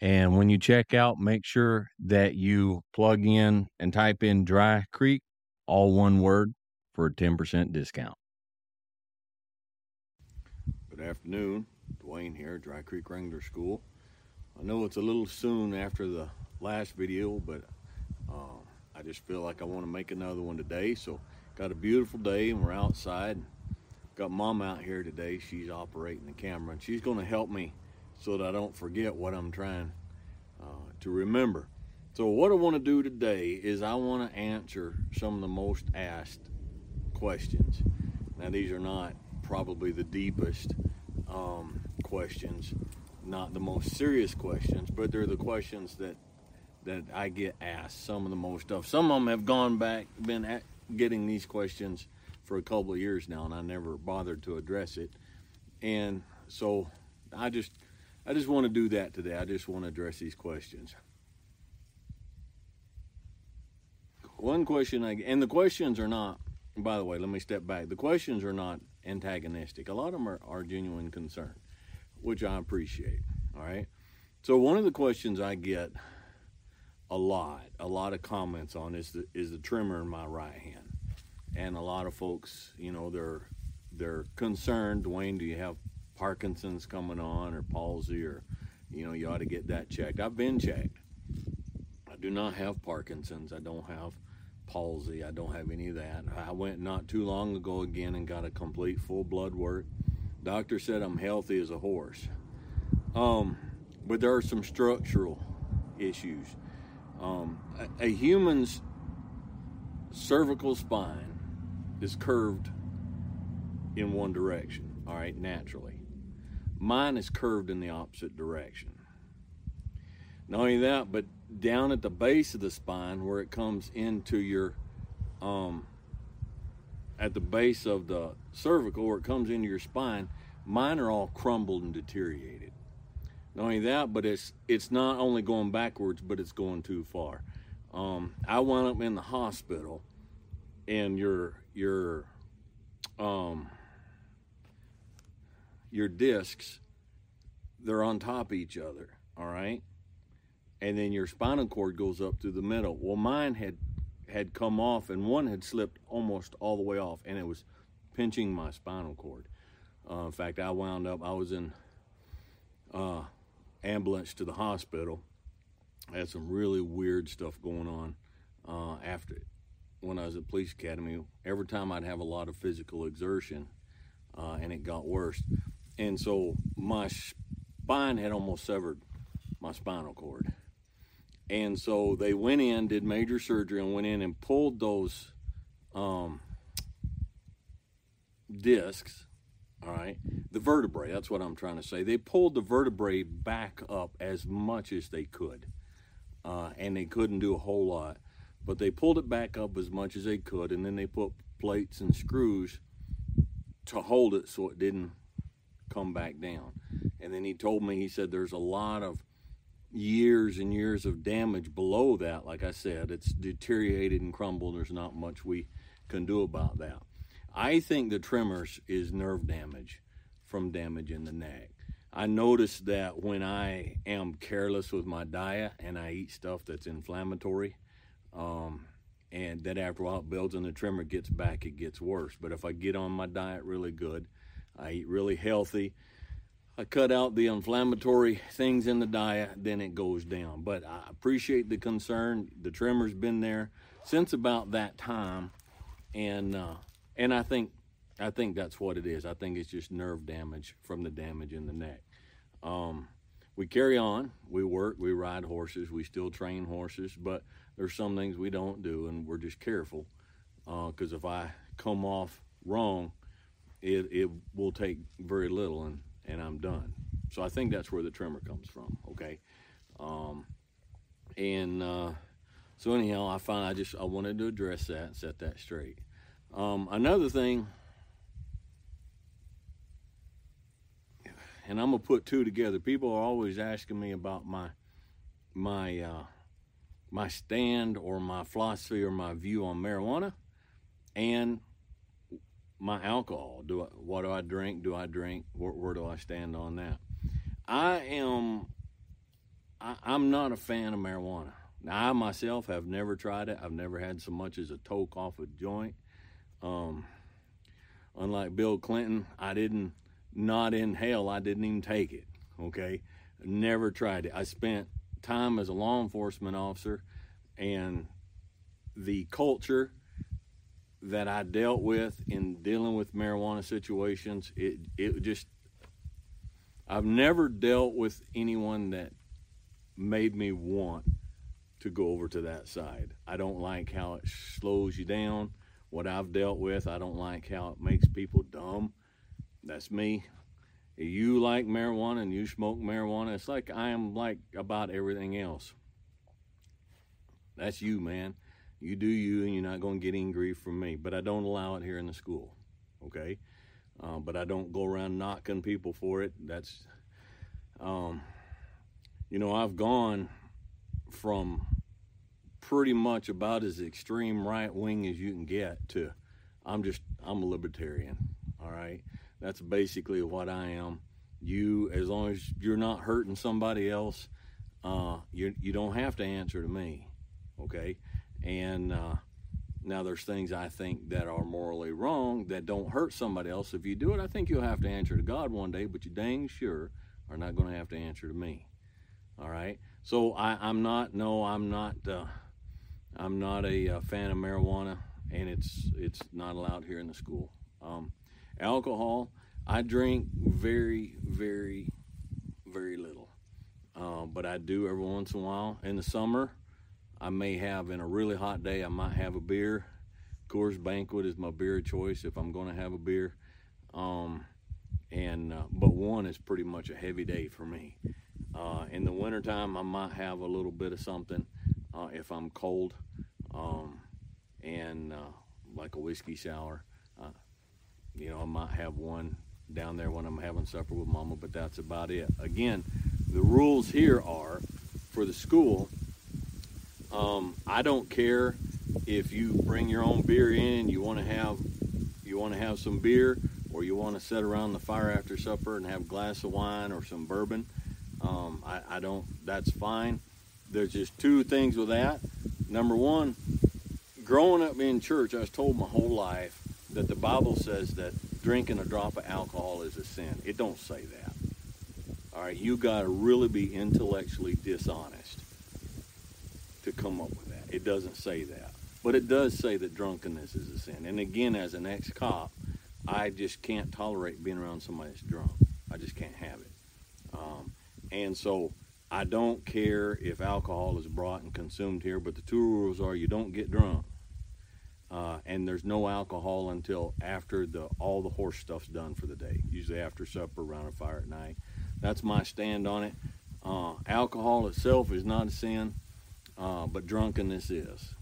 and when you check out, make sure that you plug in and type in Dry Creek, all one word, for a 10% discount. Good afternoon. DeWayne here, Dry Creek Wrangler School. I know it's a little soon after the last video, but uh, I just feel like I want to make another one today. So, got a beautiful day and we're outside. Got mom out here today. She's operating the camera and she's going to help me so that I don't forget what I'm trying uh, to remember. So what I want to do today is I want to answer some of the most asked questions. Now these are not probably the deepest um, questions, not the most serious questions, but they're the questions that that I get asked. Some of the most of some of them have gone back, been at, getting these questions for a couple of years now, and I never bothered to address it. And so I just I just want to do that today. I just want to address these questions. One question, I, and the questions are not, by the way, let me step back. The questions are not antagonistic. A lot of them are, are genuine concern, which I appreciate. All right. So one of the questions I get a lot, a lot of comments on is the is the tremor in my right hand, and a lot of folks, you know, they're they're concerned. DeWayne, do you have Parkinson's coming on or palsy or, you know, you ought to get that checked. I've been checked. I do not have Parkinson's. I don't have palsy. I don't have any of that. I went not too long ago again and got a complete full blood work. Doctor said I'm healthy as a horse. Um, but there are some structural issues. Um, a, a human's cervical spine is curved in one direction, all right, naturally. Mine is curved in the opposite direction. Not only that, but down at the base of the spine where it comes into your, um, at the base of the cervical where it comes into your spine, mine are all crumbled and deteriorated. Not only that, but it's it's not only going backwards, but it's going too far. Um, I wound up in the hospital, and your your um, your discs, they're on top of each other, all right? And then your spinal cord goes up through the middle. Well, mine had had come off and one had slipped almost all the way off and it was pinching my spinal cord. Uh, in fact, I wound up, I was in uh, ambulance to the hospital. I had some really weird stuff going on uh, after when I was at police academy. Every time I'd have a lot of physical exertion uh, and it got worse and so my spine had almost severed my spinal cord. And so they went in, did major surgery, and went in and pulled those um, discs. All right, the vertebrae. That's what I'm trying to say. They pulled the vertebrae back up as much as they could, uh, and they couldn't do a whole lot. But they pulled it back up as much as they could, and then they put plates and screws to hold it so it didn't come back down. And then he told me, he said, there's a lot of years and years of damage below that. Like I said, it's deteriorated and crumbled. There's not much we can do about that. I think the tremors is nerve damage from damage in the neck. I notice that when I am careless with my diet and I eat stuff that's inflammatory, um, and that after a while it builds and the tremor gets back, it gets worse. But if I get on my diet really good, I eat really healthy. I cut out the inflammatory things in the diet, then it goes down. But I appreciate the concern. The trimmer's been there since about that time, and uh, and I think I think that's what it is. I think it's just nerve damage from the damage in the neck. Um, we carry on. We work. We ride horses. We still train horses, but there's some things we don't do, and we're just careful because uh, if I come off wrong, it it will take very little, and and I'm done. So I think that's where the tremor comes from. Okay, um, and uh, so anyhow, I find I just I wanted to address that and set that straight. Um, another thing, and I'm gonna put two together. People are always asking me about my my uh, my stand or my philosophy or my view on marijuana and my alcohol. Do I, what do I drink? Do I drink? Where, where do I stand on that? I am. I, I'm not a fan of marijuana. Now, I myself have never tried it. I've never had so much as a toke off a joint. Um, unlike Bill Clinton, I didn't not inhale. I didn't even take it. Okay, never tried it. I spent time as a law enforcement officer, and the culture that I dealt with in dealing with marijuana situations, it it just I've never dealt with anyone that made me want to go over to that side. I don't like how it slows you down. What I've dealt with, I don't like how it makes people dumb. That's me. You like marijuana and you smoke marijuana, it's like I am like about everything else. That's you, man you do you and you're not going to get any grief from me but i don't allow it here in the school okay? Uh, but i don't go around knocking people for it. That's um, you know i've gone from pretty much about as extreme right wing as you can get to i'm just i'm a libertarian all right? That's basically what i am. You as long as you're not hurting somebody else uh, you, you don't have to answer to me okay and uh, now there's things I think that are morally wrong that don't hurt somebody else. If you do it, I think you'll have to answer to God one day, but you dang sure are not going to have to answer to me. All right. So I, am not. No, I'm not. Uh, I'm not a, a, uh, fan of marijuana, and it's it's not allowed here in the school. Um, alcohol, I drink very, very, very little, uh, but I do every once in a while. In the summer, I may have in a really hot day, I might have a beer. Coors Banquet is my beer choice if I'm going to have a beer. Um, and uh, but one is pretty much a heavy day for me. Uh, in the wintertime, I might have a little bit of something uh, if I'm cold, um, and uh, like a whiskey sour. Uh, you know, I might have one down there when I'm having supper with Mama, but that's about it. Again, the rules here are for the school um, I don't care if you bring your own beer in. You want to have you want to have some beer, or you want to sit around the fire after supper and have a glass of wine or some bourbon. Um, I, I don't. That's fine. There's just two things with that. Number one, growing up in church, I was told my whole life that the Bible says that drinking a drop of alcohol is a sin. It don't say that. All right, you got to really be intellectually dishonest to come up with that. It doesn't say that. But it does say that drunkenness is a sin. And again, as an ex cop, I just can't tolerate being around somebody that's drunk. I just can't have it. Um, and so I don't care if alcohol is brought and consumed here, but the two rules are you don't get drunk. Uh, and there's no alcohol until after the all the horse stuff's done for the day. Usually after supper, around a fire at night. That's my stand on it. Uh, alcohol itself is not a sin uh, but drunkenness is,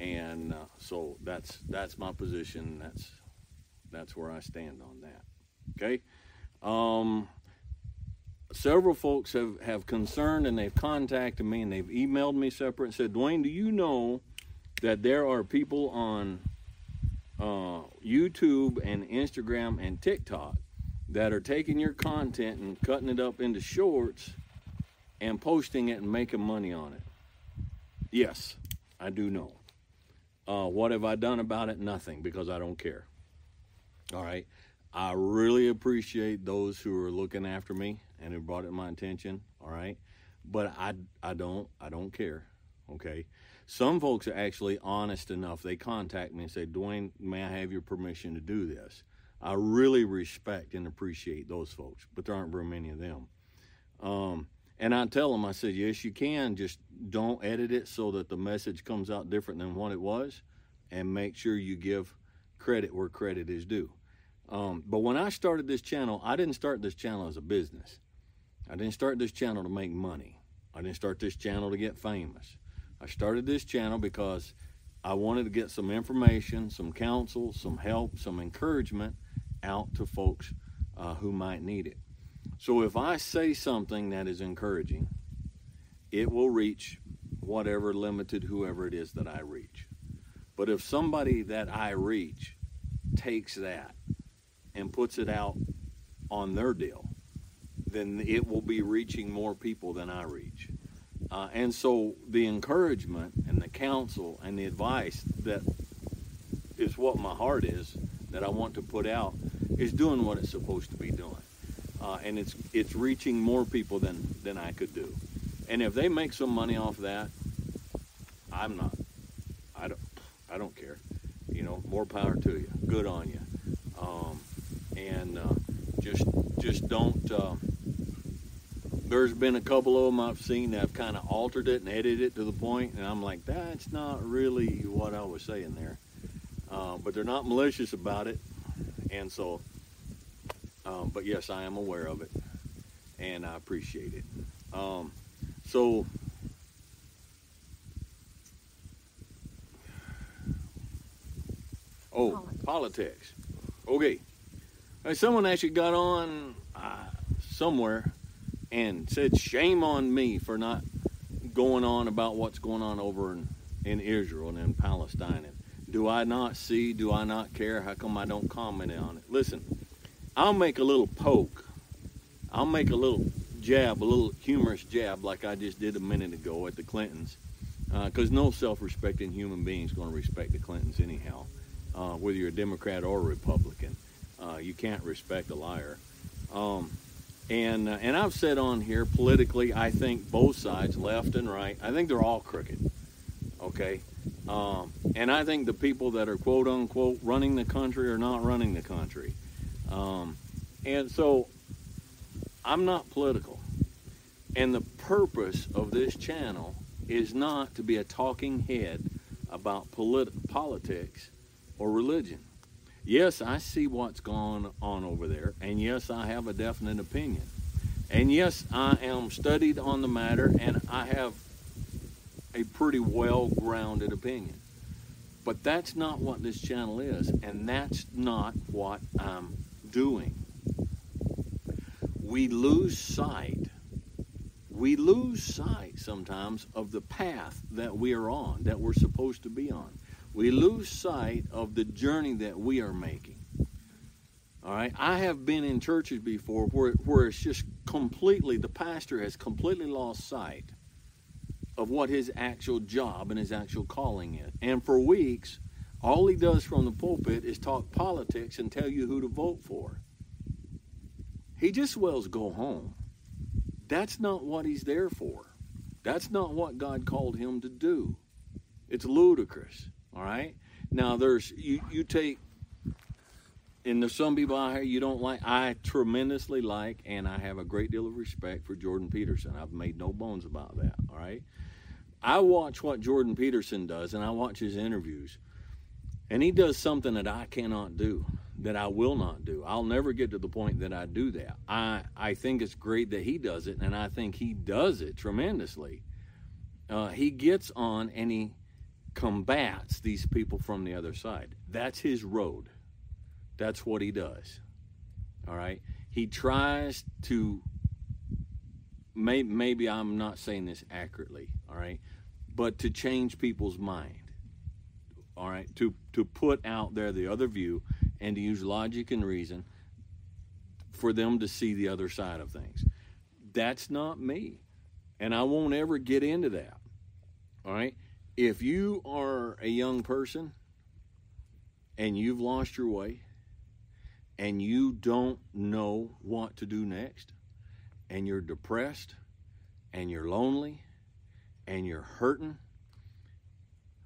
and uh, so that's that's my position. That's that's where I stand on that. Okay. Um, several folks have, have concerned and they've contacted me and they've emailed me separate and said, DeWayne, do you know that there are people on uh, YouTube and Instagram and TikTok that are taking your content and cutting it up into shorts and posting it and making money on it? Yes, I do know. Uh, what have I done about it? Nothing, because I don't care. All right. I really appreciate those who are looking after me and who brought it to my attention. All right, but I I don't I don't care. Okay, some folks are actually honest enough. They contact me and say, DeWayne, may I have your permission to do this? I really respect and appreciate those folks, but there aren't very many of them. Um, and I tell them, I said, yes, you can. Just don't edit it so that the message comes out different than what it was, and make sure you give credit where credit is due. Um, but when I started this channel, I didn't start this channel as a business. I didn't start this channel to make money. I didn't start this channel to get famous. I started this channel because I wanted to get some information, some counsel, some help, some encouragement out to folks uh, who might need it. So if I say something that is encouraging, it will reach whatever limited whoever it is that I reach. But if somebody that I reach takes that and puts it out on their deal, then it will be reaching more people than I reach. Uh, and so the encouragement and the counsel and the advice that is what my heart is that I want to put out is doing what it's supposed to be doing. Uh, and it's it's reaching more people than than I could do. And if they make some money off that, I'm not. I don't. I don't care. You know, more power to you. Good on you. Um, and uh, just just don't. Uh, there's been a couple of them I've seen that have kind of altered it and edited it to the point, and I'm like, that's not really what I was saying there. Uh, but they're not malicious about it, and so. Um, but yes, I am aware of it, and I appreciate it. Um, so. Oh, politics. politics. Okay. Someone actually got on uh, somewhere and said, Shame on me for not going on about what's going on over in, in Israel and in Palestine. And do I not see? Do I not care? How come I don't comment on it? Listen, I'll make a little poke. I'll make a little jab, a little humorous jab, like I just did a minute ago at the Clintons. Because uh, no self respecting human being is going to respect the Clintons anyhow, uh, whether you're a Democrat or a Republican. Uh, you can't respect a liar. Um, and uh, and I've said on here politically, I think both sides, left and right, I think they're all crooked. Okay, um, and I think the people that are quote unquote running the country are not running the country. Um, and so I'm not political. And the purpose of this channel is not to be a talking head about polit- politics or religion. Yes, I see what's going on over there, and yes, I have a definite opinion. And yes, I am studied on the matter, and I have a pretty well grounded opinion. But that's not what this channel is, and that's not what I'm doing. We lose sight. We lose sight sometimes of the path that we are on, that we're supposed to be on we lose sight of the journey that we are making. All right, I have been in churches before where, where it's just completely, the pastor has completely lost sight of what his actual job and his actual calling is. And for weeks, all he does from the pulpit is talk politics and tell you who to vote for. He just wells go home. That's not what he's there for. That's not what God called him to do. It's ludicrous. All right. Now there's you you take and there's some people out here you don't like. I tremendously like and I have a great deal of respect for Jordan Peterson. I've made no bones about that. All right. I watch what Jordan Peterson does and I watch his interviews. And he does something that I cannot do, that I will not do. I'll never get to the point that I do that. I, I think it's great that he does it, and I think he does it tremendously. Uh, he gets on and he combats these people from the other side. That's his road. That's what he does. All right. He tries to, may, maybe I'm not saying this accurately, all right, but to change people's mind. All right. To, to put out there the other view and to use logic and reason for them to see the other side of things. That's not me. And I won't ever get into that. All right if you are a young person and you've lost your way and you don't know what to do next, and you're depressed, and you're lonely, and you're hurting,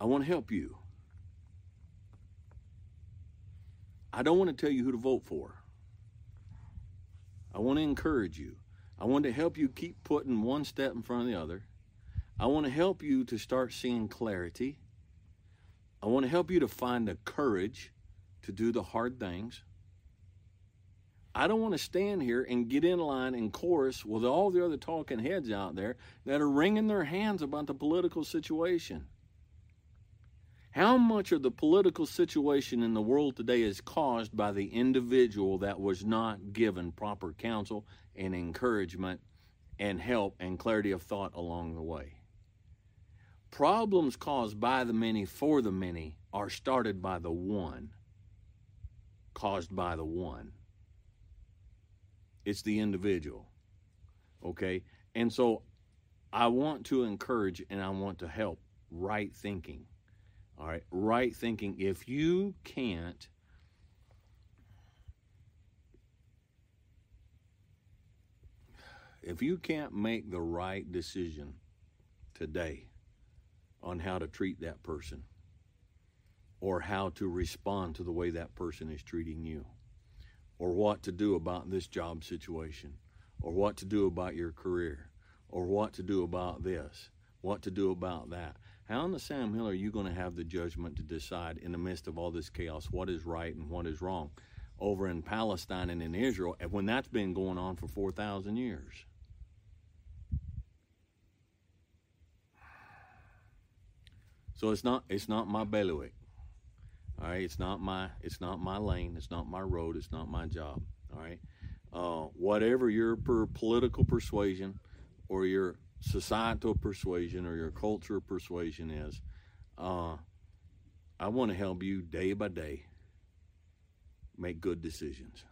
I want to help you. I don't want to tell you who to vote for. I want to encourage you. I want to help you keep putting one step in front of the other. I want to help you to start seeing clarity. I want to help you to find the courage to do the hard things. I don't want to stand here and get in line and chorus with all the other talking heads out there that are wringing their hands about the political situation. How much of the political situation in the world today is caused by the individual that was not given proper counsel and encouragement and help and clarity of thought along the way? Problems caused by the many for the many are started by the one, caused by the one. It's the individual. Okay? And so I want to encourage and I want to help right thinking. All right, right thinking. If you can't if you can't make the right decision today on how to treat that person or how to respond to the way that person is treating you or what to do about this job situation or what to do about your career or what to do about this, what to do about that. How in the Sam Hill are you going to have the judgment to decide in the midst of all this chaos what is right and what is wrong over in Palestine and in Israel when that's been going on for 4,000 years? So it's not it's not my bailiwick. All right, it's not my it's not my lane. It's not my road. It's not my job. All right, uh, whatever your per political persuasion or your societal persuasion or your cultural persuasion is, uh, I want to help you day by day make good decisions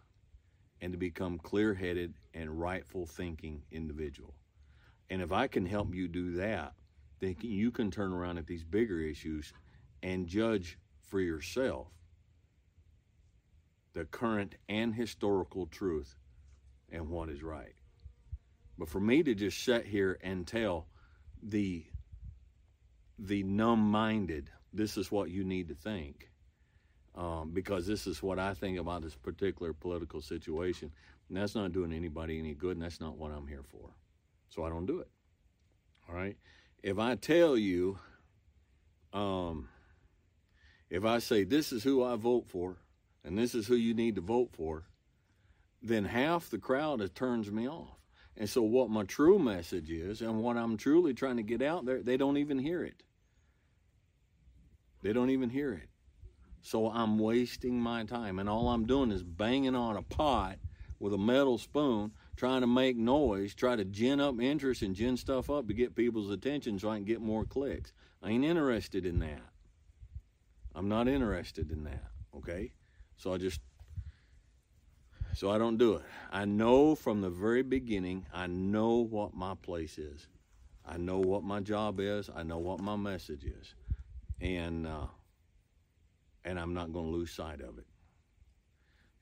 and to become clear headed and rightful thinking individual. And if I can help you do that, then you can turn around at these bigger issues and judge for yourself the current and historical truth and what is right. But for me to just sit here and tell the the numb-minded, this is what you need to think, um, because this is what I think about this particular political situation, and that's not doing anybody any good, and that's not what I'm here for. So I don't do it. All right. If I tell you, um, if I say this is who I vote for, and this is who you need to vote for, then half the crowd turns me off. And so, what my true message is, and what I'm truly trying to get out there, they don't even hear it. They don't even hear it. So, I'm wasting my time, and all I'm doing is banging on a pot with a metal spoon, trying to make noise, try to gin up interest and gin stuff up to get people's attention so I can get more clicks. I ain't interested in that. I'm not interested in that, okay? So I just so I don't do it. I know from the very beginning, I know what my place is. I know what my job is. I know what my message is. And, uh, and I'm not going to lose sight of it.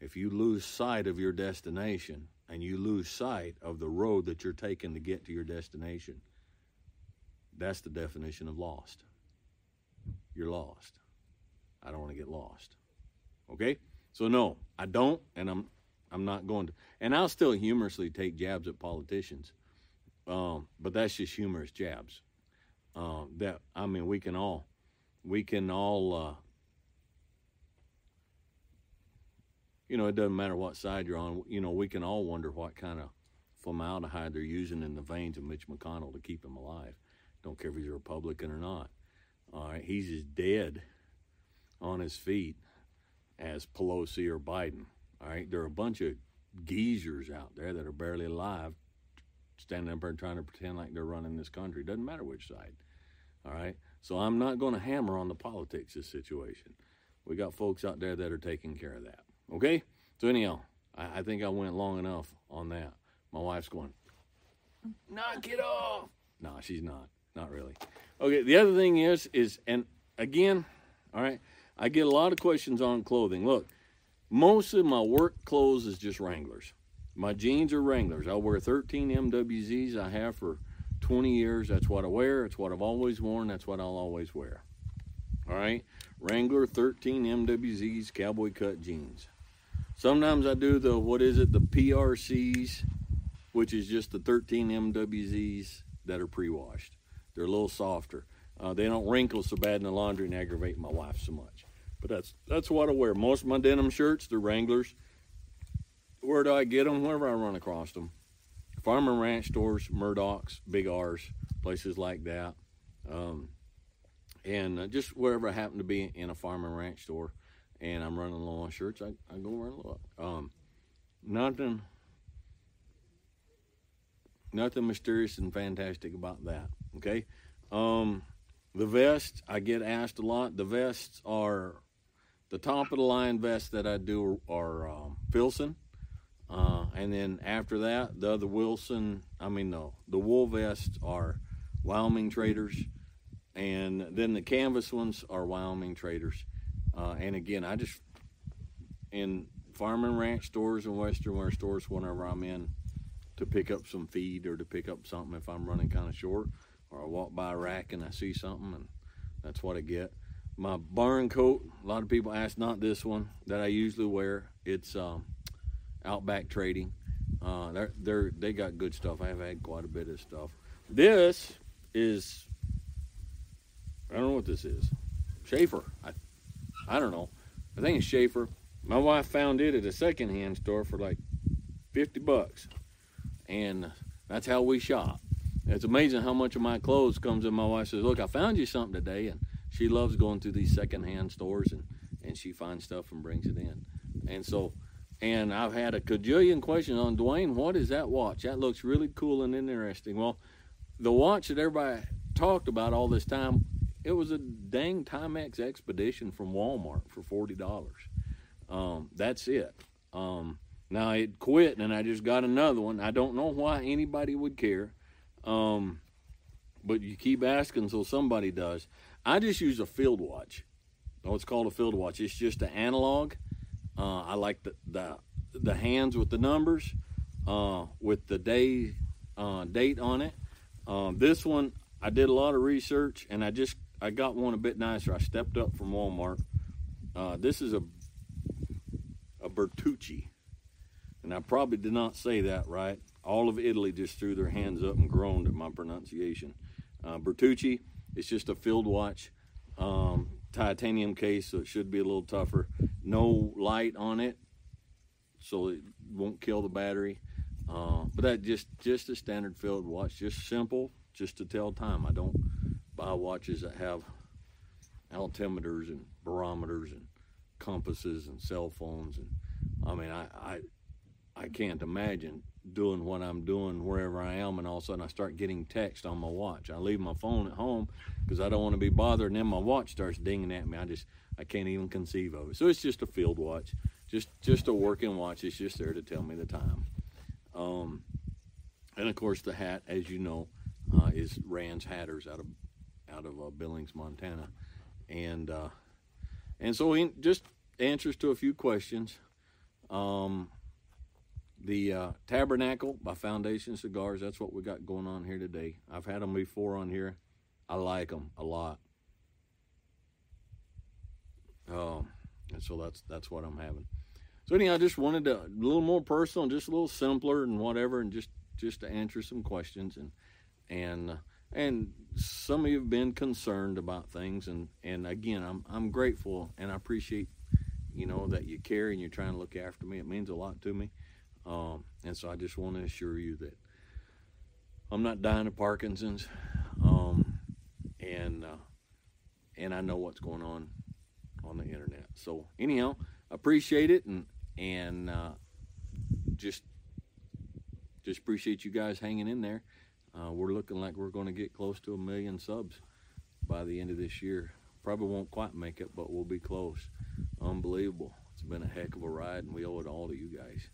If you lose sight of your destination and you lose sight of the road that you're taking to get to your destination, that's the definition of lost. You're lost. I don't want to get lost. Okay? So no, I don't, and I'm I'm not going to. And I'll still humorously take jabs at politicians, um, but that's just humorous jabs. Uh, that I mean, we can all, we can all, uh, you know, it doesn't matter what side you're on. You know, we can all wonder what kind of formaldehyde they're using in the veins of Mitch McConnell to keep him alive. Don't care if he's a Republican or not. All right, he's as dead on his feet as Pelosi or Biden. All right, there are a bunch of geezers out there that are barely alive, standing up there trying to pretend like they're running this country. Doesn't matter which side. All right, so I'm not going to hammer on the politics of this situation. We got folks out there that are taking care of that. Okay, so anyhow, I, I think I went long enough on that. My wife's going, knock it off. No, she's not. Not really. Okay, the other thing is, is, and again, all right, I get a lot of questions on clothing. Look, most of my work clothes is just Wranglers. My jeans are Wranglers. I'll wear 13 MWZs. I have for 20 years. That's what I wear. It's what I've always worn. That's what I'll always wear. All right. Wrangler 13 MWZs cowboy cut jeans. Sometimes I do the, what is it, the PRCs, which is just the 13 MWZs that are pre-washed. They're a little softer. Uh, they don't wrinkle so bad in the laundry and aggravate my wife so much. But that's that's what I wear. Most of my denim shirts, they're Wranglers. Where do I get them? Wherever I run across them. Farm and ranch stores, Murdoch's, Big R's, places like that. Um, and uh, just wherever I happen to be in a farm and ranch store and I'm running low on shirts, I, I go run low. Um, nothing, nothing mysterious and fantastic about that. Okay. Um, the vest, I get asked a lot. The vests are the top of the line vests that I do are, are um, Filson. Uh, and then after that, the other Wilson, I mean, no, the wool vests are Wyoming Traders. And then the canvas ones are Wyoming Traders. Uh, and again, I just, in farm and ranch stores and western wear stores, whenever I'm in to pick up some feed or to pick up something if I'm running kind of short, or I walk by a rack and I see something, and that's what I get. My barn coat, a lot of people ask not this one that I usually wear. It's um, Outback Trading. Uh, they're, they're, they got good stuff. I have had quite a bit of stuff. This is, I don't know what this is. Schaefer. I, I don't know. I think it's Schaefer. My wife found it at a secondhand store for like 50 bucks. And that's how we shop. It's amazing how much of my clothes comes in. My wife says, Look, I found you something today. And she loves going through these secondhand stores and, and she finds stuff and brings it in. And so, and I've had a cajillion questions on DeWayne, what is that watch? That looks really cool and interesting. Well, the watch that everybody talked about all this time, it was a dang Timex Expedition from Walmart for $40. Um, that's it. Um, now it quit and I just got another one. I don't know why anybody would care. Um, but you keep asking, so somebody does. I just use a field watch. Oh, it's called a field watch. It's just an analog. Uh, I like the, the the hands with the numbers, uh, with the day uh, date on it. Um, this one, I did a lot of research, and I just I got one a bit nicer. I stepped up from Walmart. Uh, this is a a Bertucci, and I probably did not say that right. All of Italy just threw their hands up and groaned at my pronunciation. Uh, Bertucci, it's just a field watch, um, titanium case, so it should be a little tougher. No light on it, so it won't kill the battery. Uh, but that just just a standard field watch, just simple, just to tell time. I don't buy watches that have altimeters and barometers and compasses and cell phones and I mean I I, I can't imagine doing what I'm doing wherever I am, and all of a sudden I start getting text on my watch. I leave my phone at home because I don't want to be bothered, and then my watch starts dinging at me. I just I can't even conceive of it. So it's just a field watch, just just a working watch. It's just there to tell me the time. Um, and of course the hat, as you know, uh, is Rand's Hatters out of out of uh, Billings, Montana, and uh, and so in, just answers to a few questions. Um, the uh, Tabernacle by Foundation Cigars. That's what we got going on here today. I've had them before on here. I like them a lot. Um, and so that's that's what I'm having. So anyhow, I just wanted to a little more personal, just a little simpler and whatever, and just just to answer some questions and and and some of you have been concerned about things and and again, I'm I'm grateful and I appreciate you know that you care and you're trying to look after me. It means a lot to me. Um, and so I just want to assure you that I'm not dying of Parkinson's, um, and uh, and I know what's going on on the internet. So anyhow, appreciate it, and and uh, just just appreciate you guys hanging in there. Uh, we're looking like we're going to get close to a million subs by the end of this year. Probably won't quite make it, but we'll be close. Unbelievable. It's been a heck of a ride, and we owe it all to you guys.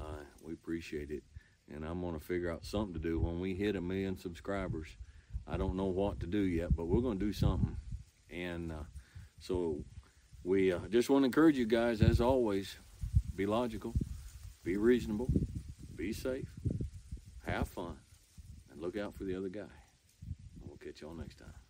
Uh, we appreciate it. And I'm going to figure out something to do when we hit a million subscribers. I don't know what to do yet, but we're going to do something. And uh, so we uh, just want to encourage you guys, as always, be logical, be reasonable, be safe, have fun, and look out for the other guy. We'll catch y'all next time.